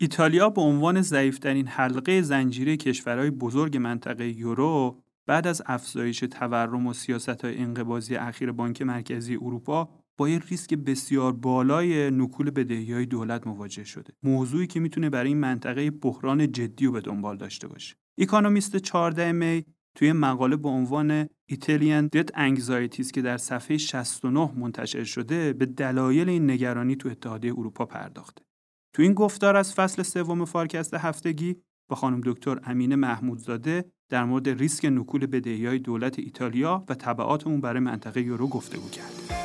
ایتالیا به عنوان ضعیفترین حلقه زنجیره کشورهای بزرگ منطقه یورو بعد از افزایش تورم و سیاست های انقباضی اخیر بانک مرکزی اروپا با یه ریسک بسیار بالای نکول بدهی های دولت مواجه شده موضوعی که می‌تونه برای این منطقه بحران جدی رو به دنبال داشته باشه اکونومیست 14 می توی مقاله با عنوان Italian Debt Anxieties که در صفحه 69 منتشر شده به دلایل این نگرانی تو اتحادیه اروپا پرداخته. تو این گفتار از فصل سوم فارکست هفتگی با خانم دکتر امینه محمودزاده در مورد ریسک نکول بدهی دولت ایتالیا و تبعات اون برای منطقه یورو گفتگو کرد.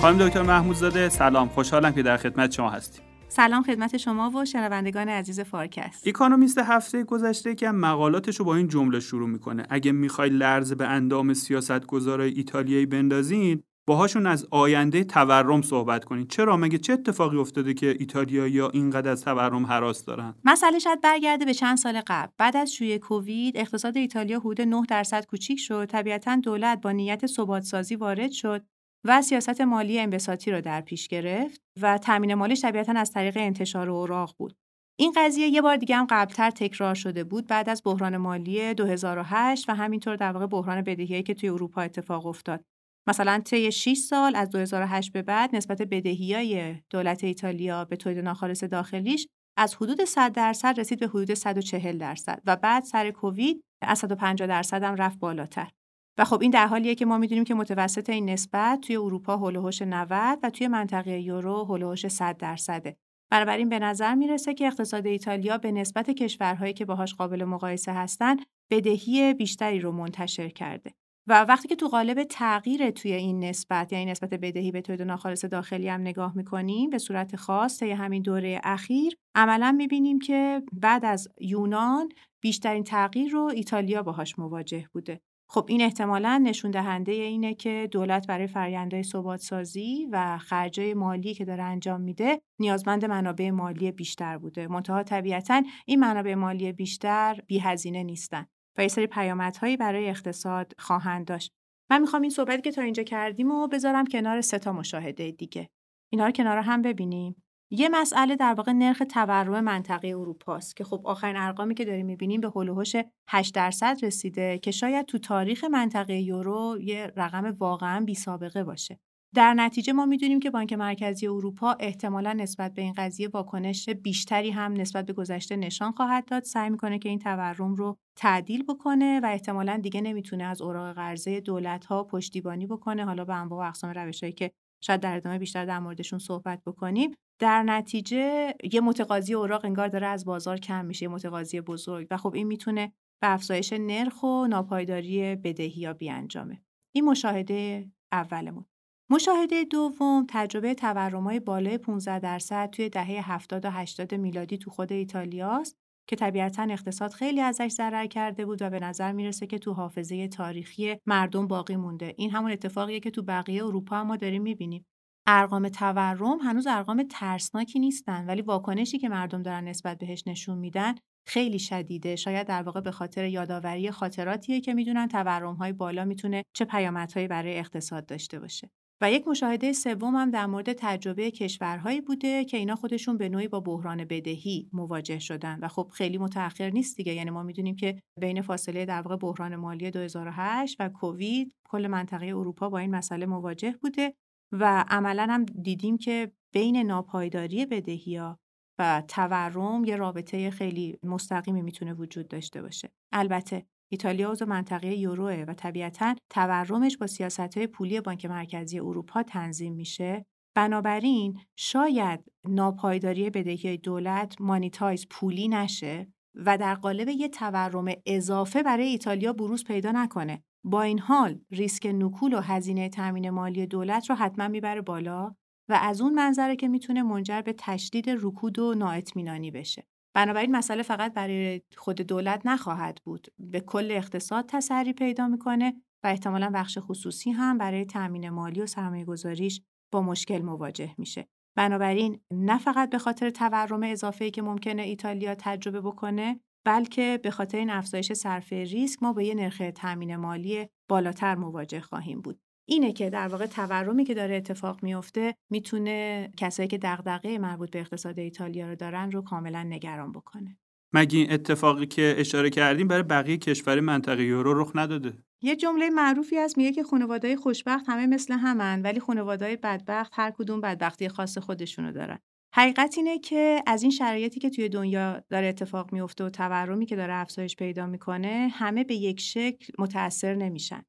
خانم دکتر محمود زاده سلام خوشحالم که در خدمت شما هستیم سلام خدمت شما و شنوندگان عزیز فارکست. اکونومیست هفته گذشته که مقالاتش رو با این جمله شروع می‌کنه. اگه می‌خوای لرز به اندام سیاست گذارای ایتالیایی بندازین باهاشون از آینده تورم صحبت کنین. چرا؟ مگه چه اتفاقی افتاده که ایتالیا یا اینقدر از تورم حراس دارن؟ مسئله شاید برگرده به چند سال قبل. بعد از شیوع کووید اقتصاد ایتالیا حدود 9 درصد کوچیک شد. طبیعتا دولت با نیت ثبات سازی وارد شد. و سیاست مالی انبساطی را در پیش گرفت و تامین مالیش طبیعتا از طریق انتشار اوراق بود. این قضیه یه بار دیگه هم قبلتر تکرار شده بود بعد از بحران مالی 2008 و همینطور در واقع بحران بدهیایی که توی اروپا اتفاق افتاد. مثلا طی 6 سال از 2008 به بعد نسبت بدهیای دولت ایتالیا به تولید ناخالص داخلیش از حدود 100 درصد رسید به حدود 140 درصد و بعد سر کووید از 150 درصد هم رفت بالاتر. و خب این در حالیه که ما می‌دونیم که متوسط این نسبت توی اروپا هولوهوش 90 و توی منطقه یورو هولوهوش 100 درصده. بنابراین به نظر می‌رسه که اقتصاد ایتالیا به نسبت کشورهایی که باهاش قابل مقایسه هستن بدهی بیشتری رو منتشر کرده. و وقتی که تو قالب تغییر توی این نسبت یعنی نسبت بدهی به تولید ناخالص داخلی هم نگاه می‌کنیم به صورت خاص طی همین دوره اخیر عملا می‌بینیم که بعد از یونان بیشترین تغییر رو ایتالیا باهاش مواجه بوده خب این احتمالا نشون دهنده اینه که دولت برای فرآیندهای ثبات سازی و خرجای مالی که داره انجام میده نیازمند منابع مالی بیشتر بوده. منتها طبیعتا این منابع مالی بیشتر بی هزینه نیستن و یه سری پیامدهایی برای اقتصاد خواهند داشت. من می‌خوام این صحبتی که تا اینجا کردیم و بذارم کنار سه تا مشاهده دیگه. اینا رو کنار هم ببینیم. یه مسئله در واقع نرخ تورم منطقه اروپا است که خب آخرین ارقامی که داریم می‌بینیم به هلوهوش 8 درصد رسیده که شاید تو تاریخ منطقه یورو یه رقم واقعا بی سابقه باشه. در نتیجه ما می‌دونیم که بانک مرکزی اروپا احتمالا نسبت به این قضیه واکنش بیشتری هم نسبت به گذشته نشان خواهد داد سعی می‌کنه که این تورم رو تعدیل بکنه و احتمالا دیگه نمی‌تونه از اوراق قرضه دولت ها پشتیبانی بکنه حالا به انواع و اقسام روشهایی که شاید در ادامه بیشتر در موردشون صحبت بکنیم. در نتیجه یه متقاضی اوراق انگار داره از بازار کم میشه یه متقاضی بزرگ و خب این می‌تونه به افزایش نرخ و ناپایداری بدهی یا بیانجامه. این مشاهده اولمون. مشاهده دوم تجربه تورمای بالای 15 درصد توی دهه 70 و 80 میلادی تو خود ایتالیاست که طبیعتا اقتصاد خیلی ازش ضرر کرده بود و به نظر می‌رسه که تو حافظه تاریخی مردم باقی مونده. این همون اتفاقیه که تو بقیه اروپا ما داریم می‌بینیم. ارقام تورم هنوز ارقام ترسناکی نیستن ولی واکنشی که مردم دارن نسبت بهش نشون میدن خیلی شدیده. شاید در واقع به خاطر یادآوری خاطراتیه که می‌دونن تورم های بالا می‌تونه چه پیامدهایی برای اقتصاد داشته باشه. و یک مشاهده سوم هم در مورد تجربه کشورهایی بوده که اینا خودشون به نوعی با بحران بدهی مواجه شدن و خب خیلی متأخر نیست دیگه یعنی ما می‌دونیم که بین فاصله در واقع بحران مالی 2008 و کووید کل منطقه اروپا با این مسئله مواجه بوده و عملا هم دیدیم که بین ناپایداری بدهی و تورم یه رابطه خیلی مستقیمی می‌تونه وجود داشته باشه. البته ایتالیا عضو منطقه یوروه و طبیعتا تورمش با سیاست های پولی بانک مرکزی اروپا تنظیم میشه بنابراین شاید ناپایداری بدهی دولت مانیتایز پولی نشه و در قالب یه تورم اضافه برای ایتالیا بروز پیدا نکنه با این حال ریسک نکول و هزینه تامین مالی دولت رو حتما می‌بره بالا و از اون منظره که می‌تونه منجر به تشدید رکود و نااطمینانی بشه. بنابراین مسئله فقط برای خود دولت نخواهد بود. به کل اقتصاد تسری پیدا می‌کنه و احتمالا بخش خصوصی هم برای تامین مالی و سرمایه گذاریش با مشکل مواجه میشه. بنابراین نه فقط به خاطر تورم اضافه‌ای که ممکنه ایتالیا تجربه بکنه بلکه به خاطر این افزایش صرفه ریسک ما با یه نرخ تامین مالی بالاتر مواجه خواهیم بود اینه که در واقع تورمی که داره اتفاق میفته می‌تونه کسایی که دغدغه مربوط به اقتصاد ایتالیا رو دارن رو کاملا نگران بکنه. مگه این اتفاقی که اشاره کردیم برای بقیه کشور منطقه یورو رخ نداده؟ یه جمله معروفی هست میگه که خانواده‌های خوشبخت همه مثل همن ولی خانواده‌های بدبخت هر کدوم بدبختی خاص خودشونو دارن. حقیقت اینه که از این شرایطی که توی دنیا داره اتفاق میفته و تورمی که داره افزایش پیدا می‌کنه همه به یک شکل متاثر نمیشن.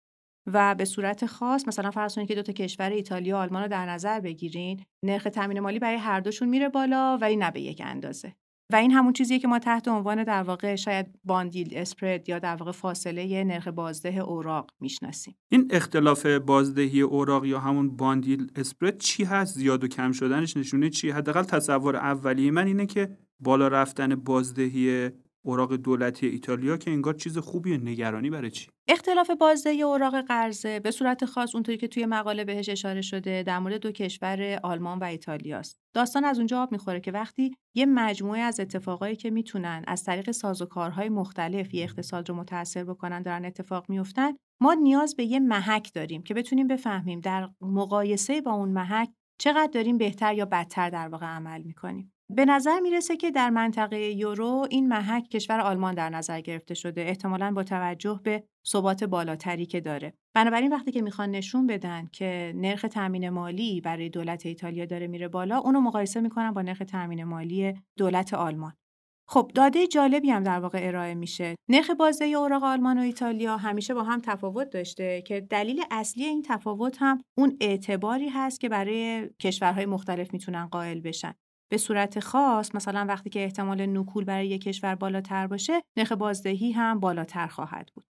و به صورت خاص مثلا فرض کنید که دو تا کشور ایتالیا و آلمان رو در نظر بگیرین نرخ تامین مالی برای هر دوشون میره بالا ولی نه به یک اندازه. و این همون چیزیه که ما تحت عنوان در واقع شاید باندیل اسپرد یا در واقع فاصله نرخ بازده اوراق می‌شناسیم. این اختلاف بازدهی اوراق یا همون باندیل اسپرد چی هست؟ زیاد و کم شدنش نشونه چی حداقل تصور اولیه من اینه که بالا رفتن بازدهی اوراق دولتی ایتالیا که انگار چیز خوبیه نگرانی برای چی؟ اختلاف بازدهی اوراق قرضه به صورت خاص اونطوری که توی مقاله بهش اشاره شده در مورد دو کشور آلمان و ایتالیاست داستان از اونجا آب می‌خوره که وقتی یه مجموعه از اتفاقایی که می‌تونن از طریق سازوکارهای مختلف یه اقتصاد رو متاثر بکنن دارن اتفاق میفتن ما نیاز به یه محک داریم که بتونیم بفهمیم در مقایسه با اون محک چقدر داریم بهتر یا بدتر در واقع عمل می‌کنیم. به نظر می‌رسه که در منطقه یورو این محک کشور آلمان در نظر گرفته شده. احتمالا با توجه به ثبات بالاتری که داره. بنابراین وقتی که می‌خوان نشون بدن که نرخ تامین مالی برای دولت ایتالیا داره میره بالا اونو مقایسه می‌کنن با نرخ تامین مالی دولت آلمان. خب داده جالبی هم در واقع ارائه میشه. نرخ بازده اوراق آلمان و ایتالیا همیشه با هم تفاوت داشته که دلیل اصلی این تفاوت هم اون اعتباری هست که برای کشورهای مختلف می‌تونن قائل بشن. به صورت خاص مثلا وقتی که احتمال نکول برای یک کشور بالاتر باشه نرخ بازدهی هم بالاتر خواهد بود.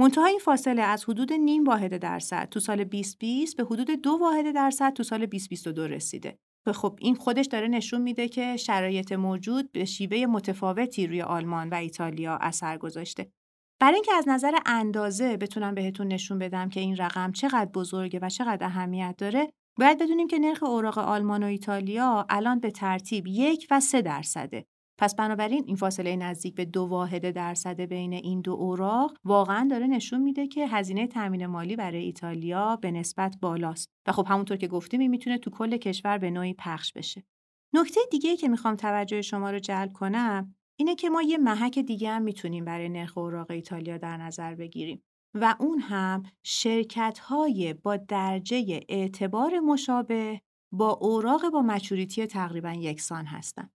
منتها این فاصله از حدود نیم واحد درصد تو سال 2020 به حدود دو واحد درصد تو سال 2022 رسیده. خب این خودش داره نشون میده که شرایط موجود به شیوه متفاوتی روی آلمان و ایتالیا اثر گذاشته. برای اینکه از نظر اندازه بتونم بهتون نشون بدم که این رقم چقدر بزرگه و چقدر اهمیت داره باید بدونیم که نرخ اوراق آلمان و ایتالیا الان به ترتیب یک و سه درصده. پس بنابراین این فاصله نزدیک به دو واحد درصد بین این دو اوراق واقعا داره نشون میده که هزینه تامین مالی برای ایتالیا به نسبت بالاست و خب همونطور که گفتیم می‌تونه تو کل کشور به نوعی پخش بشه. نکته دیگه که می‌خوام توجه شما رو جلب کنم اینه که ما یه محک دیگه هم می‌تونیم برای نرخ اوراق ایتالیا در نظر بگیریم. و اون هم شرکت های با درجه اعتبار مشابه با اوراق با مچوریتی تقریبا یکسان هستند.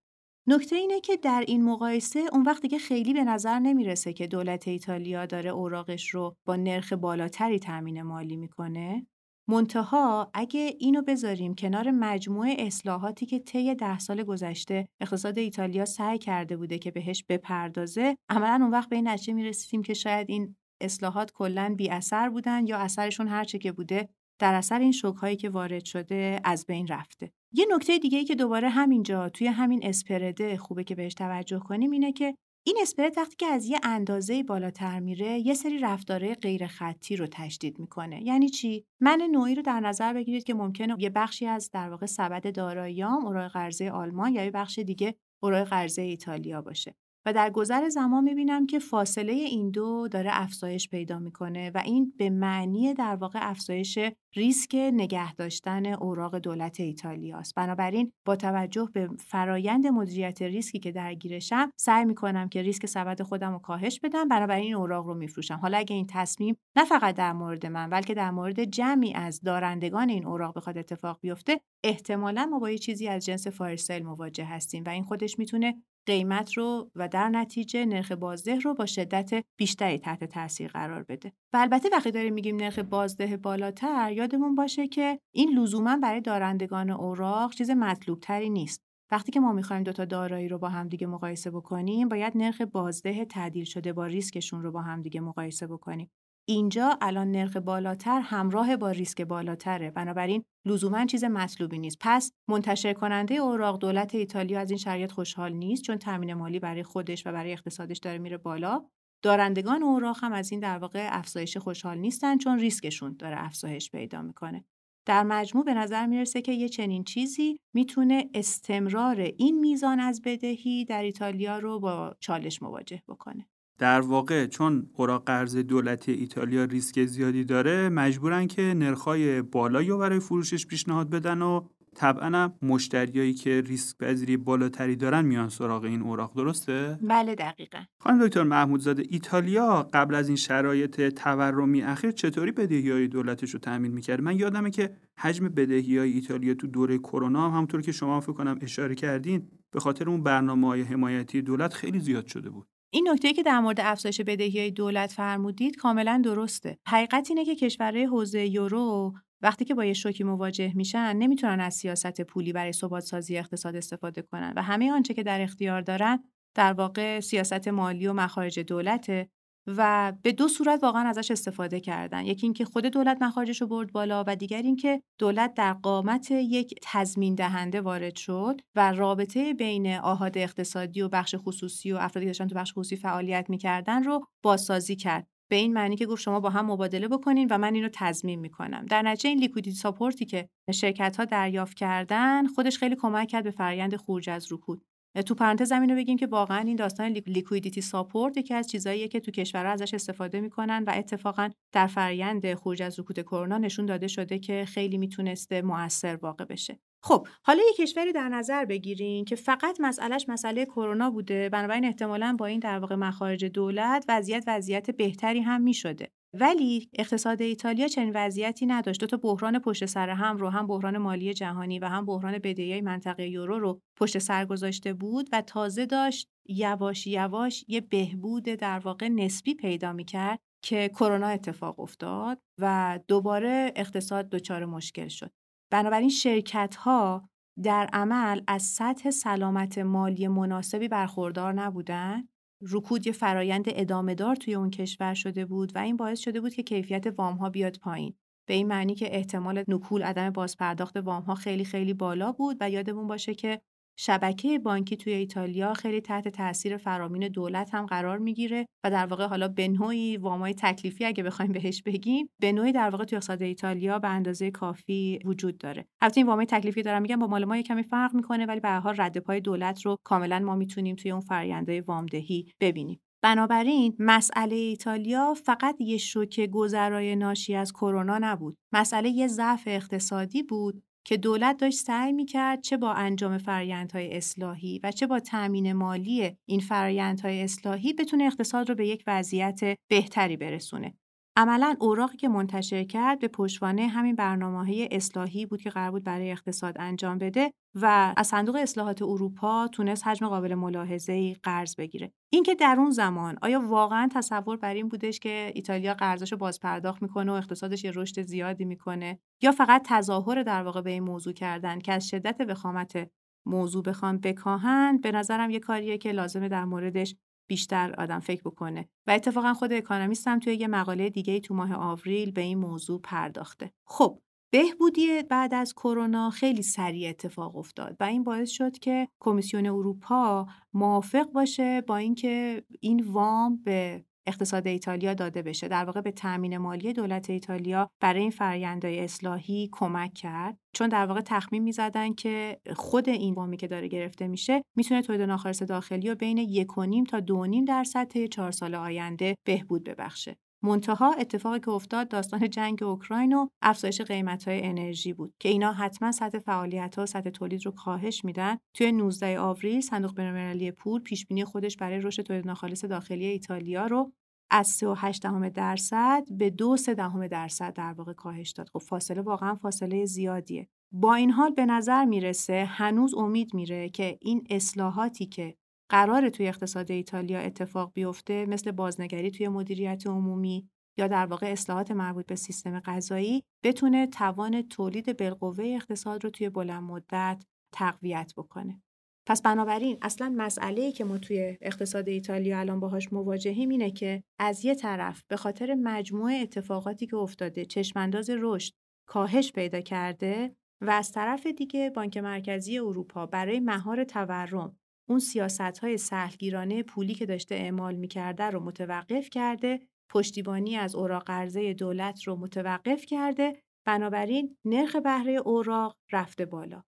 نکته اینه که در این مقایسه اون وقت دیگه خیلی به نظر نمی‌رسه که دولت ایتالیا داره اوراقش رو با نرخ بالاتری تامین مالی می‌کنه. منتها اگه اینو بذاریم کنار مجموعه اصلاحاتی که طی ده سال گذشته اقتصاد ایتالیا سعی کرده بوده که بهش بپردازه عملا اون وقت به این نتیجه می‌رسیم که شاید این اصلاحات کلا بی اثر بودن یا اثرشون هرچه که بوده در اثر این شوک هایی که وارد شده از بین رفته. یه نکته دیگه ای که دوباره همینجا توی همین اسپرده خوبه که بهش توجه کنیم اینه که این اسپرد وقتی که از یه اندازه بالاتر میره یه سری رفتاره غیر خطی رو تشدید می‌کنه. یعنی چی؟ من نوعی رو در نظر بگیرید که ممکنه یه بخشی از در واقع سبد داراییام اوراق قرضه آلمان یا یه بخش دیگه اوراق قرضه ایتالیا باشه. و در گذر زمان می‌بینم که فاصله این دو داره افزایش پیدا می‌کنه و این به معنی در واقع افزایش ریسک نگه داشتن اوراق دولت ایتالیا است بنابراین با توجه به فرایند مدیریت ریسکی که درگیرشم سعی می‌کنم که ریسک سبد خودم رو کاهش بدم بنابراین این اوراق رو میفروشم. حالا اگه این تصمیم نه فقط در مورد من بلکه در مورد جمعی از دارندگان این اوراق بخواد اتفاق بیفته احتمالا ما با یه چیزی از جنس fire sale مواجه هستیم و این خودش می‌تونه قیمت رو و در نتیجه نرخ بازده رو با شدت بیشتری تحت تاثیر قرار بده. و البته وقتی داریم میگیم نرخ بازده بالاتر یادمون باشه که این لزوما برای دارندگان اوراق چیز مطلوب تری نیست. وقتی که ما می‌خوایم دوتا دارایی رو با همدیگه مقایسه بکنیم باید نرخ بازده تعدیل شده با ریسکشون رو با همدیگه مقایسه بکنیم اینجا الان نرخ بالاتر همراه با ریسک بالاتره. بنابراین لزوما چیز مطلوبی نیست. پس منتشر کننده اوراق دولت ایتالیا از این شرایط خوشحال نیست چون تامین مالی برای خودش و برای اقتصادش داره میره بالا. دارندگان اوراق هم از این در واقع افزایش خوشحال نیستن چون ریسکشون داره افزایش پیدا می‌کنه. در مجموع به نظر می‌رسه که یه چنین چیزی می‌تونه استمرار این میزان از بدهی در ایتالیا رو با چالش مواجه بکنه. در واقع چون اوراق قرض دولتی ایتالیا ریسک زیادی داره مجبورن که نرخ‌های بالایی رو برای فروشش پیشنهاد بدن و طبعا مشتریایی که ریسک پذیری بالاتری دارن میان سراغ این اوراق. درسته؟ بله دقیقا. خانم دکتر محمودزاده ایتالیا قبل از این شرایط تورمی اخیر چطوری بدهی های دولتش رو تامین می‌کرد؟ من یادمه که حجم بدهی های ایتالیا تو دوره کرونا هم همونطور که شما فکر کنم اشاره کردین به خاطر اون برنامه های حمایتی دولت خیلی زیاد شده بود. این نکته که در مورد افزایش بدهی های دولت فرمودید کاملا درسته. حقیقت اینه که کشورهای حوزه یورو وقتی که با یه شوکی مواجه میشن نمی‌تونن از سیاست پولی برای ثبات سازی اقتصاد استفاده کنن و همه آنچه که در اختیار دارن در واقع سیاست مالی و مخارج دولته و به دو صورت واقعا ازش استفاده کردن. یکی اینکه خود دولت مخارجش رو برد بالا و دیگر اینکه دولت در قامت یک تضمین دهنده وارد شد و رابطه بین آحاد اقتصادی و بخش خصوصی و افرادی که داشتن تو بخش خصوصی فعالیت می‌کردن رو بازسازی کرد. به این معنی که گفت شما با هم مبادله بکنین و من اینو تضمین می‌کنم. در نتیجه این liquidity support ی که شرکت ها دریافت کردن خودش خیلی کمک کرد به فرآیند خروج از رکود. تو پرانتز همین رو بگیم که واقعا این داستان liquidity support یکی از چیزاییه که تو کشورها ازش استفاده می‌کنن و اتفاقا در فرآیند خروج از رکود کرونا نشون داده شده که خیلی می‌تونسته موثر واقع بشه. خب حالا یه کشوری در نظر بگیرین که فقط مسئلهش مسئله کرونا بوده بنابراین احتمالا با این در واقع مخارج دولت وضعیت وضعیت بهتری هم می‌شده. ولی اقتصاد ایتالیا چنین وضعیتی نداشت. دو تا بحران پشت سر هم رو هم بحران مالی جهانی و هم بحران بدهی منطقه یورو رو پشت سر گذاشته بود و تازه داشت یواش یواش یه بهبود در واقع نسبی پیدا می‌کرد که کرونا اتفاق افتاد و دوباره اقتصاد دچار مشکل شد. بنابراین شرکت ها در عمل از سطح سلامت مالی مناسبی برخوردار نبودن. رکود یه فرایند ادامه دار توی اون کشور شده بود و این باعث شده بود که کیفیت وام ها بیاد پایین. به این معنی که احتمال نکول عدم بازپرداخت وام ها خیلی خیلی بالا بود و یادمون باشه که شبکه بانکی توی ایتالیا خیلی تحت تاثیر فرامین دولت هم قرار می‌گیره و در واقع حالا به نوعی وامای تکلیفی اگه بخوایم بهش بگیم به نوعی در واقع توی اقتصاد ایتالیا به اندازه کافی وجود داره. البته این وامای تکلیفی دارم میگم با مال ما کمی فرق می‌کنه ولی به هر حال رد پای دولت رو کاملا ما می‌تونیم توی اون فرآیندهای وامدهی ببینیم. بنابراین مسئله ایتالیا فقط یه شوک گذرای ناشی از کرونا نبود. مسئله یه ضعف اقتصادی بود که دولت داشت سعی می‌کرد چه با انجام فرایندهای اصلاحی و چه با تأمین مالی این فرایندهای اصلاحی بتونه اقتصاد رو به یک وضعیت بهتری برسونه. عملا اوراقی که منتشر کرد به پشتوانه همین برنامه های اصلاحی بود که قرار بود برای اقتصاد انجام بده و از صندوق اصلاحات اروپا تونست حجم قابل ملاحظه قرض بگیره. اینکه در اون زمان آیا واقعا تصور بر این بودش که ایتالیا قرضاشو باز پرداخت می‌کنه و اقتصادش یه رشد زیادی می‌کنه یا فقط تظاهر در واقع به این موضوع کردن که از شدت وخامت موضوع بخوان بکاهن به نظرم یه کاریه که لازمه در موردش بیشتر آدم فکر بکنه. و اتفاقا خود اکانومیست هم توی یه مقاله دیگه تو ماه آوریل به این موضوع پرداخته. خب بهبودی بعد از کرونا خیلی سریع اتفاق افتاد و این باعث شد که کمیسیون اروپا موافق باشه با اینکه این وام به اقتصاد ایتالیا داده بشه. در واقع به تامین مالی دولت ایتالیا برای این فرآیندهای اصلاحی کمک کرد. چون در واقع تخمین می‌زدن که خود این وامی که داره گرفته میشه می‌تونه تولید ناخالص داخلی و بین یک تا دو در طی چهار سال آینده بهبود ببخشه. منتها اتفاقی که افتاد داستان جنگ اوکراین و افزایش قیمت های انرژی بود که اینا حتما سطح فعالیت ها سطح تولید رو کاهش میدن توی 19 آوریل صندوق بین‌المللی پول پیش بینی خودش برای رشد تولید ناخالص داخلی ایتالیا رو از 3.8 درصد به 2.3 درصد در واقع کاهش داد. خب فاصله واقعا فاصله زیادیه. با این حال به نظر می‌رسه هنوز امید میره که این اصلاحاتی که قرار توی اقتصاد ایتالیا اتفاق بیفته مثل بازنگری توی مدیریت عمومی یا در واقع اصلاحات مربوط به سیستم غذایی بتونه توان تولید بالقوه اقتصاد رو توی بلند مدت تقویت بکنه. پس بنابراین اصلا مسئله که ما توی اقتصاد ایتالیا الان باهاش مواجهیم اینه که از یه طرف به خاطر مجموعه اتفاقاتی که افتاده چشمانداز رشد کاهش پیدا کرده و از طرف دیگه بانک مرکزی اروپا برای مهار تورم اون سیاست های سهلگیرانه پولی که داشته اعمال می‌کرده رو متوقف کرده پشتیبانی از اوراق قرضه دولت رو متوقف کرده بنابراین نرخ بهره اوراق رفته بالا.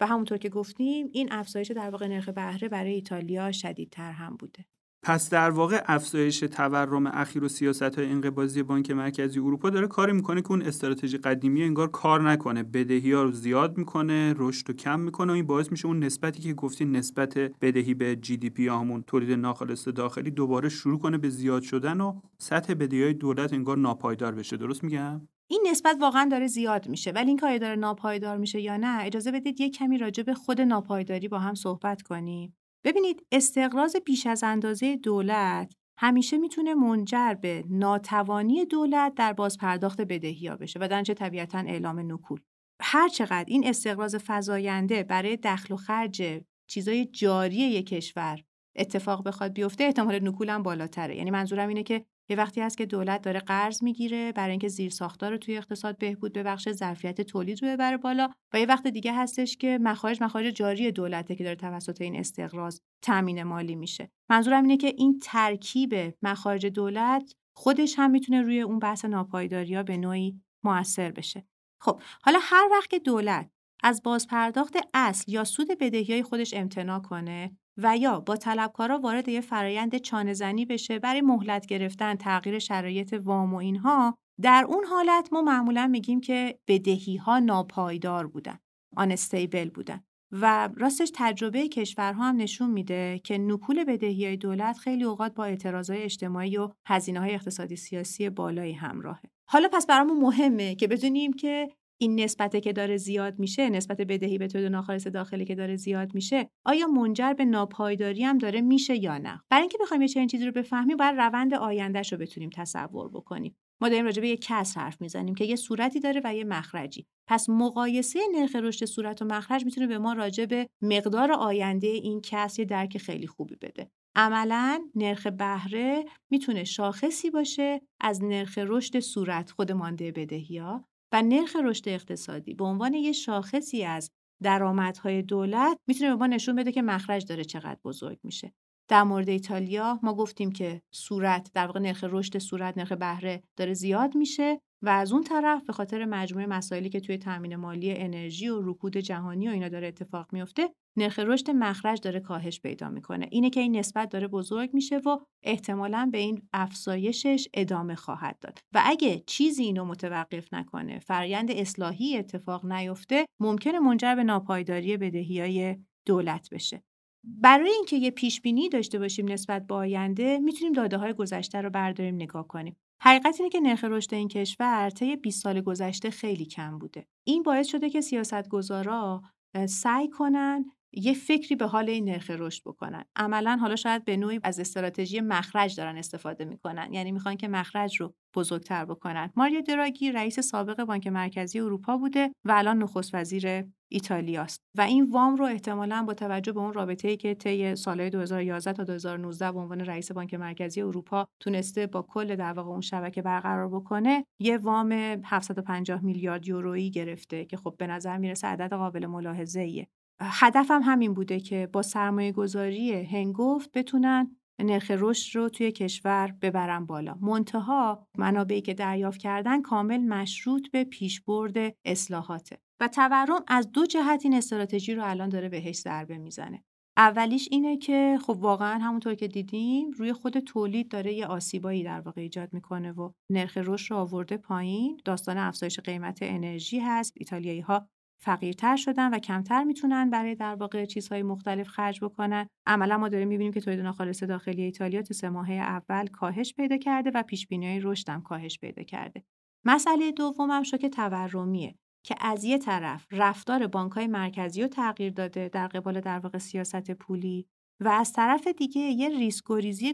و همونطور که گفتیم این افزایش در واقع نرخ بهره برای ایتالیا شدیدتر هم بوده. پس در واقع افزایش تورم اخیر و سیاست های انقباضی بانک مرکزی اروپا داره کاری می‌کنه که اون استراتژی قدیمی انگار کار نکنه. بدهی ها رو زیاد می‌کنه رشد رو کم می‌کنه و این باعث میشه اون نسبتی که گفتین نسبت بدهی به جی دی پی همون تولید ناخالص داخلی دوباره شروع کنه به زیاد شدن و سطح بدهی های دولت انگار ناپایدار بشه. درست میگم؟ این نسبت واقعا داره زیاد میشه. ولی این آیا داره ناپایدار میشه یا نه اجازه بدید یک کمی راجع به خود ناپایداری با هم صحبت کنیم. ببینید استقراض بیش از اندازه دولت همیشه می‌تونه منجر به ناتوانی دولت در بازپرداخت بدهی ها بشه و در طبیعتا اعلام نکول. هر چقدر این استقراض فزاینده برای دخل و خرج چیزای جاری یک کشور اتفاق بخواد بیفته احتمال نکول هم بالاتره. یعنی منظورم اینه که یه وقتی هست که دولت داره قرض می‌گیره برای اینکه زیر ساختار رو توی اقتصاد بهبود ببخشه ظرفیت تولید رو ببره بالا و یه وقت دیگه هستش که مخارج مخارج جاری دولته که داره توسط این استقراض تامین مالی میشه. منظورم اینه که این ترکیب مخارج دولت خودش هم می‌تونه روی اون بحث ناپایداری ها به نوعی موثر بشه. خب حالا هر وقت که دولت از بازپرداخت اصل یا سود بدهی های خودش امتناع کنه و یا با طلبکارا وارد یه فرایند چانه زنی بشه برای مهلت گرفتن تغییر شرایط وام و اینها در اون حالت ما معمولا میگیم که بدهی ها ناپایدار بودن آنستیبل بودن و راستش تجربه کشورها هم نشون میده که نکول بدهی های دولت خیلی اوقات با اعتراضهای اجتماعی و هزینه های اقتصادی سیاسی بالایی همراهه. حالا پس برامون مهمه که بدونیم که این نسبته که داره زیاد میشه نسبت بدهی به تولید ناخالص داخلی که داره زیاد میشه آیا منجر به ناپایداری هم داره میشه یا نه؟ برای اینکه بخوایم یه چنین چیزی رو بفهمیم باید روند آیندهش رو بتونیم تصور بکنیم. ما داریم راجع به یه کسر حرف می‌زنیم که یه صورتی داره و یه مخرجی. پس مقایسه نرخ رشد صورت و مخرج می‌تونه به ما راجع به مقدار آینده این کسر یه درک خیلی خوبی بده. عملا نرخ بهره می‌تونه شاخصی باشه از نرخ رشد صورت خود مانده بدهی ها. نرخ رشد اقتصادی به عنوان یه شاخصی از درآمدهای دولت می‌تونه به ما نشون بده که مخرج داره چقدر بزرگ میشه. در مورد ایتالیا ما گفتیم که صورت در واقع نرخ رشد صورت نرخ بهره داره زیاد میشه و از اون طرف به خاطر مجموعه مسائلی که توی تامین مالی انرژی و رکود جهانی و اینا داره اتفاق میفته نرخ رشد مخرج داره کاهش پیدا می‌کنه. اینه که این نسبت داره بزرگ میشه و احتمالا به این افزایشش ادامه خواهد داد. و اگه چیزی اینو متوقف نکنه فرایند اصلاحی اتفاق نیفته ممکنه منجر به ناپایداری بدهی های دولت بشه. برای اینکه یه پیش بینی داشته باشیم نسبت به آینده می‌تونیم داده های گذشته رو برداریم نگاه کنیم. حقیقت اینه که نرخ رشد این کشور طی 20 سال گذشته خیلی کم بوده. این باعث شده که سیاستگزارا سعی کنن یه فکری به حال این نرخ رشد بکنن. عملا حالا شاید به نوعی از استراتژی مخرج دارن استفاده می‌کنن. یعنی می‌خوان که مخرج رو بزرگتر بکنن. ماریا دراگی رئیس سابق بانک مرکزی اروپا بوده و الان نخست وزیر ایتالیاست. و این وام رو احتمالا با توجه به اون رابطه ای که طی سالهای 2011 تا 2019 به عنوان رئیس بانک مرکزی اروپا تونسته با کل در واقع اون شبکه برقرار بکنه یه وام 750 میلیارد یورویی گرفته که خب به نظر می‌رسه عدد قابل ملاحظه ایه. هدفم همین بوده که با سرمایه گذاری هنگفت بتونن نرخ رشد رو توی کشور ببرن بالا. منتها منابعی که دریافت کردن کامل مشروط به پیشبرد اصلاحاته. و تورم از دو جهت این استراتژی رو الان داره بهش ضربه می‌زنه. اولیش اینه که خب واقعا همونطور که دیدیم روی خود تولید داره یه آسیبایی در واقع ایجاد می‌کنه و نرخ رشد رو آورده پایین داستان افزایش قیمت انرژی هست ایتالیایی ها فقیرتر شدن و کمتر می‌تونن برای در واقع چیزهای مختلف خرج بکنن. عملا ما داریم می‌بینیم که تولید ناخالص داخلی ایتالیا تو سه ماهه اول کاهش پیدا کرده و پیش بینی رشد هم کاهش پیدا کرده. مسئله دومم شوک تورمیه که از یه طرف رفتار بانکهای مرکزی رو تغییر داده در قبال در واقع سیاست پولی و از طرف دیگه یه ریسک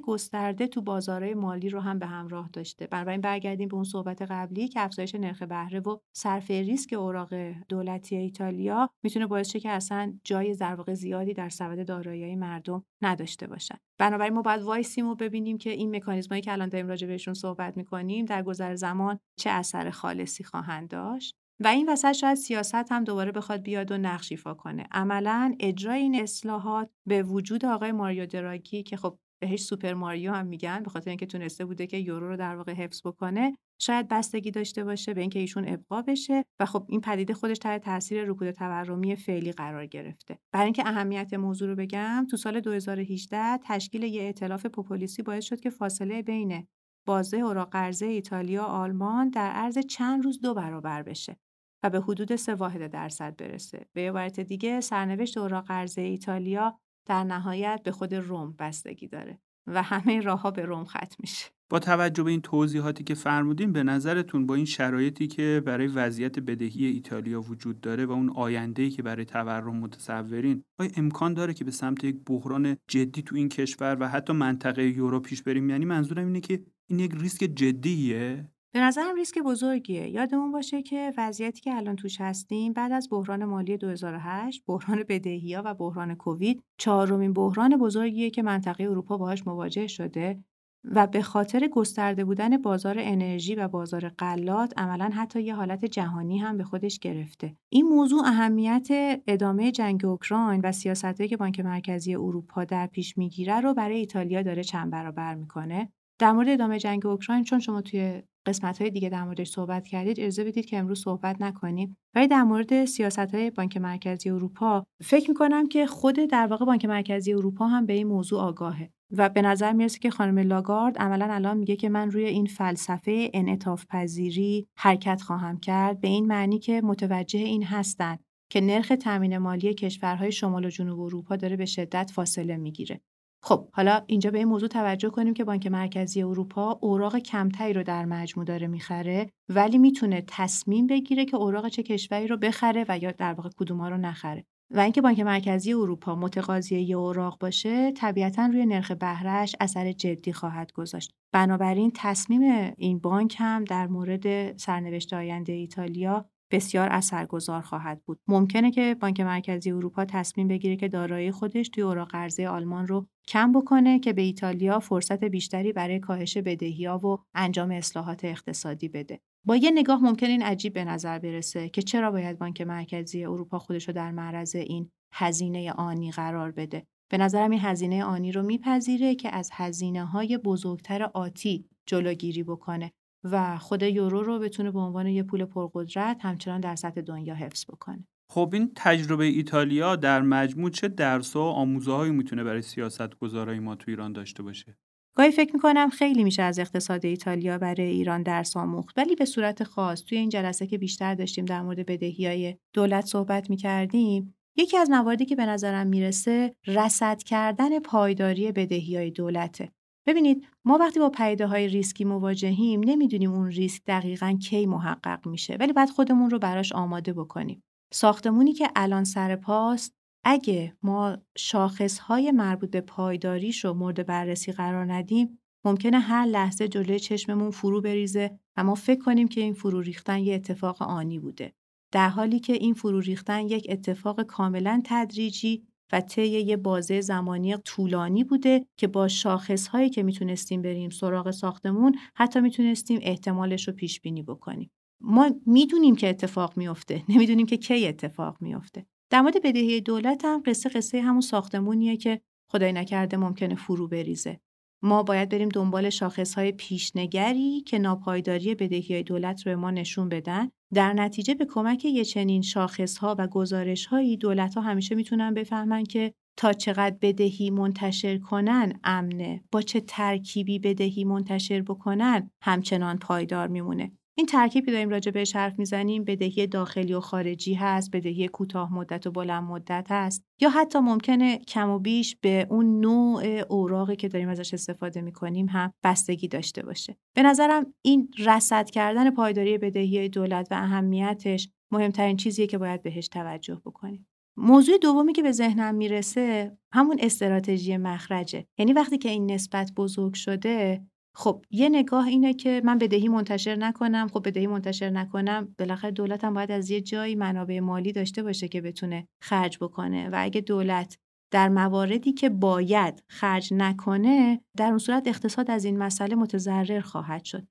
گسترده تو بازارهای مالی رو هم به همراه داشته. بنابراین برگردیم به اون صحبت قبلی که افزایش نرخ بهره و صرف ریسک اوراق دولتی ایتالیا می‌تونه باعث شه که اصلا جای زیادی در سبد دارایی مردم نداشته باشن. بنابراین ما باید وایسیم و ببینیم که این مکانیزمایی که الان داریم راجع بهشون صحبت می‌کنیم در گذر زمان چه اثر خالصی خواهند داشت. و این وسط شاید سیاست هم دوباره بخواد بیاد و نقش ایفا کنه. عملا اجرای این اصلاحات به وجود آقای ماریو دراگی که خب بهش سوپر ماریو هم میگن به خاطر اینکه تونسته بوده که یورو رو در واقع حفظ بکنه شاید بستگی داشته باشه به اینکه ایشون ابقا بشه و خب این پدیده خودش تحت تاثیر رکود تورمی فعلی قرار گرفته. برای اینکه اهمیت موضوع رو بگم تو سال 2018 تشکیل یه ائتلاف پوپولیستی باعث شد که فاصله بین بازه اوراق قرضه ایتالیا آلمان در عرض چند روز دو برابر بشه. و به حدود سه واحد درصد برسه. به عبارت دیگه سرنوشت اوراق قرضه ایتالیا در نهایت به خود روم بستگی داره و همه راهها به روم ختم میشه. با توجه به این توضیحاتی که فرمودین به نظرتون با این شرایطی که برای وضعیت بدهی ایتالیا وجود داره و اون آینده‌ای که برای تورم متصورین آیا امکان داره که به سمت یک بحران جدی تو این کشور و حتی منطقه یورو پیش بریم یعنی منظورم اینه که این یک ریسک جدیه به نظرم ریسک بزرگیه. یادمون باشه که وضعیتی که الان توش هستیم بعد از بحران مالی 2008، بحران بدهی‌ها و بحران کووید، چهارمین بحران بزرگیه که منطقه اروپا باهاش مواجه شده و به خاطر گسترده بودن بازار انرژی و بازار غلات عملا حتی یه حالت جهانی هم به خودش گرفته. این موضوع اهمیت ادامه جنگ اوکراین و سیاستهایی که بانک مرکزی اروپا در پیش می‌گیره رو برای ایتالیا داره چند برابر می‌کنه در مورد ادامه جنگ اوکراین چون شما توی قسمت های دیگه در موردش صحبت کردید اجازه بدید که امروز صحبت نکنیم. ولی در مورد سیاست های بانک مرکزی اروپا فکر می‌کنم که خود در واقع بانک مرکزی اروپا هم به این موضوع آگاهه. و به نظر می‌رسه که خانم لاگارد عملا الان میگه که من روی این فلسفه انعطاف پذیری حرکت خواهم کرد. به این معنی که متوجه این هستند که نرخ تامین مالی کشورهای شمال و جنوب اروپا داره به شدت فاصله می‌گیره. خب حالا اینجا به این موضوع توجه کنیم که بانک مرکزی اروپا اوراق کمتری رو در مجموع داره می‌خره ولی می‌تونه تصمیم بگیره که اوراق چه کشوری رو بخره و یا در واقع کدوما رو نخره. و اینکه بانک مرکزی اروپا متقاضی یه اوراق باشه طبیعتا روی نرخ بهرهش اثر جدی خواهد گذاشت. بنابراین تصمیم این بانک هم در مورد سرنوشت آینده ایتالیا بسیار اثرگذار خواهد بود. ممکنه که بانک مرکزی اروپا تصمیم بگیره که دارایی خودش توی اوراق قرضه آلمان رو کم بکنه که به ایتالیا فرصت بیشتری برای کاهش بدهی‌ها و انجام اصلاحات اقتصادی بده. با یه نگاه ممکن این عجیب به نظر برسه که چرا باید بانک مرکزی اروپا خودش رو در معرض این هزینه آنی قرار بده. به نظرم این هزینه آنی رو میپذیره که از هزینه های بزرگتر آتی جلوگیری بکنه و خود یورو رو بتونه به عنوان یه پول پرقدرت همچنان در سطح دنیا حفظ بکنه. خب این تجربه ایتالیا در مجموع چه درس و آموزه می‌تونه برای سیاست گذارای ما تو ایران داشته باشه؟ گاهی فکر می‌کنم خیلی میشه از اقتصاد ایتالیا برای ایران درس آموخت ولی به صورت خاص توی این جلسه که بیشتر داشتیم در مورد بدهی های دولت صحبت می‌کردیم یکی از مواردی که به نظرم می‌رسه رسد کردن پایداری بدهی های دولته ببینید ما وقتی با پیده های ریسکی مواجهیم نمی‌دونیم اون ریسک دقیقا کی محقق میشه ولی باید خودمون رو براش آماده بکنیم. ساختمونی که الان سر پاست اگه ما شاخص های مربوط به پایداریش رو مورد بررسی قرار ندیم ممکنه هر لحظه جلوی چشممون فرو بریزه و ما فکر کنیم که این فرو ریختن یه اتفاق آنی بوده. در حالی که این فرو ریختن یک اتفاق کاملا تدریجی و طی یه بازه زمانی طولانی بوده که با شاخص هایی که می‌تونستیم بریم سراغ ساختمون حتی می‌تونستیم احتمالش رو پیش بینی بکنیم. ما می‌دونیم که اتفاق میفته نمی‌دونیم که کی اتفاق میفته در مورد بدهی دولت هم قصه قصه همون ساختمونیه که خدای نکرده ممکنه فرو بریزه. ما باید بریم دنبال شاخصهای پیشنگری که ناپایداری بدهی دولت رو ما نشون بدن. در نتیجه به کمک یه چنین شاخصها و گزارشهایی دولت ها همیشه می‌تونن بفهمن که تا چقدر بدهی منتشر کنن امنه. با چه ترکیبی بدهی منتشر بکنن همچنان پایدار میمونه. این ترکیبی داریم راجع بهش حرف می‌زنیم بدهی داخلی و خارجی هست بدهی کوتاه مدت و بلند مدت هست. یا حتی ممکنه کم و بیش به اون نوع اوراقی که داریم ازش استفاده می‌کنیم هم بستگی داشته باشه. به نظرم این رصد کردن پایداری بدهی دولت و اهمیتش مهمترین چیزیه که باید بهش توجه بکنیم. موضوع دومی که به ذهنم می‌رسه همون استراتژی مخرجه. یعنی وقتی که این نسبت بزرگ شده خب یه نگاه اینه که من بدهی منتشر نکنم. خب بدهی منتشر نکنم بالاخره دولتم باید از یه جایی منابع مالی داشته باشه که بتونه خرج بکنه. و اگه دولت در مواردی که باید خرج نکنه در اون صورت اقتصاد از این مسئله متضرر خواهد شد.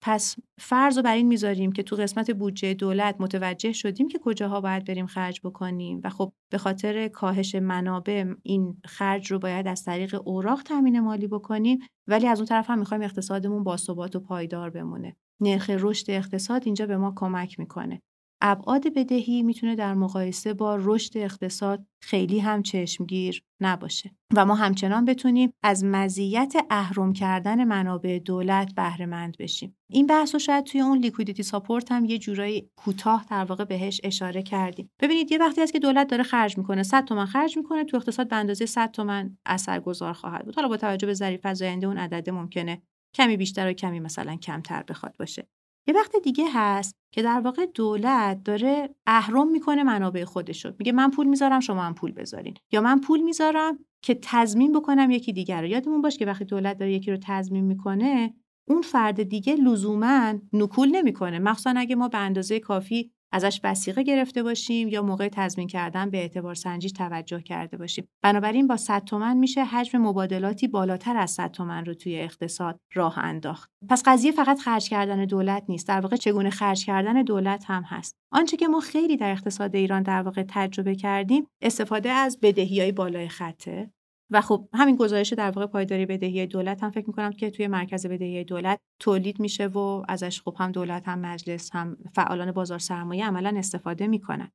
پس فرض رو بر این می‌ذاریم که تو قسمت بودجه دولت متوجه شدیم که کجاها باید بریم خرج بکنیم و خب به خاطر کاهش منابع این خرج رو باید از طریق اوراق تامین مالی بکنیم ولی از اون طرف هم می‌خوایم اقتصادمون با ثبات و پایدار بمونه. نرخ رشد اقتصاد اینجا به ما کمک می‌کنه. ابعاد بدهی می‌تونه در مقایسه با رشد اقتصاد خیلی هم چشمگیر نباشه و ما همچنان بتونیم از مزیت اهرم کردن منابع دولت بهره مند بشیم. این بحث رو شاید توی اون liquidity support هم یه جورایی کوتاه در واقع بهش اشاره کردیم. ببینید یه وقتی هست که دولت داره خرج می‌کنه 100 تومن خرج می‌کنه تو اقتصاد به اندازه 100 تومن اثرگذار خواهد بود. حالا با توجه به ظریف فزاینده اون عدد ممکنه کمی بیشتر و کمی مثلا کمتر بخواد باشه. یه وقت دیگه هست که در واقع دولت داره اهرم می‌کنه منابع خودشو. میگه من پول می‌ذارم شما هم پول بذارین. یا من پول می‌ذارم که تضمین بکنم یکی دیگر رو. یادمون باش که وقتی دولت داره یکی رو تضمین می‌کنه اون فرد دیگه لزوما نکول نمی‌کنه. مخصوصا اگه ما به اندازه کافی ازش وسیقه گرفته باشیم یا موقع تضمین کردن به اعتبار سنجی توجه کرده باشیم. بنابراین با 100 تومن میشه حجم مبادلاتی بالاتر از 100 تومن رو توی اقتصاد راه انداخت. پس قضیه فقط خرج کردن دولت نیست در واقع چگونه خرج کردن دولت هم هست. آنچه که ما خیلی در اقتصاد ایران در واقع تجربه کردیم استفاده از بدهی های بالای خطه. و خب همین گزارش در واقع پایداری بدهی دولت هم فکر می‌کنم که توی مرکز بدهی دولت تولید میشه و ازش خب هم دولت هم مجلس هم فعالان بازار سرمایه عملا استفاده می‌کنن.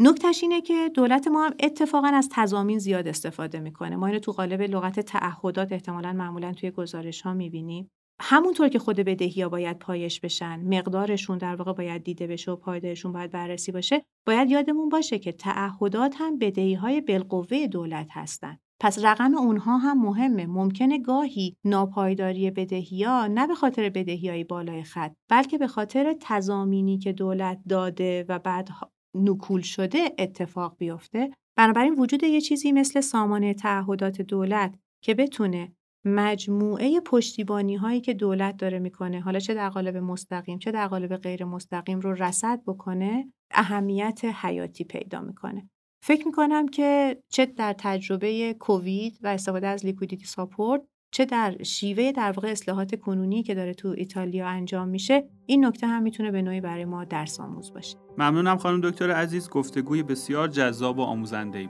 نکتش اینه که دولت ما هم اتفاقا از تضامین زیاد استفاده می‌کنه. ما اینو تو قالب لغت تعهدات احتمالا معمولا توی گزارش ها می‌بینیم. همونطور که خود بدهی ها باید پایش بشن مقدارشون در واقع باید دیده بشه و پایدارشون باید بررسی باشه باید یادمون باشه که تعهدات هم بدهی های بالقوه دولت هستن. پس رقم اونها هم مهمه. ممکنه گاهی ناپایداری بدهی ها نه به خاطر بدهی های بالای خط بلکه به خاطر تضامینی که دولت داده و بعد نکول شده اتفاق بیفته. بنابراین وجود یه چیزی مثل سامانه تعهدات دولت که بتونه مجموعه پشتیبانی هایی که دولت داره می‌کنه حالا چه در قالب مستقیم چه در قالب غیر مستقیم رو رسد بکنه اهمیت حیاتی پیدا می‌کنه. فکر می‌کنم که چه در تجربه کووید و استفاده از لیکویدیتی ساپورت چه در شیوه در واقع اصلاحات کنونی که داره تو ایتالیا انجام میشه این نکته هم می‌تونه به نوعی برای ما درس آموز باشه. ممنونم خانم دکتر عزیز گفتگوی بسیار جذاب و آموزنده ای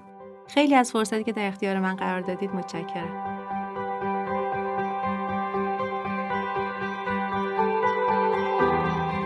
خیلی از فرصتی که در اختیار من قرار دادید متشکرم.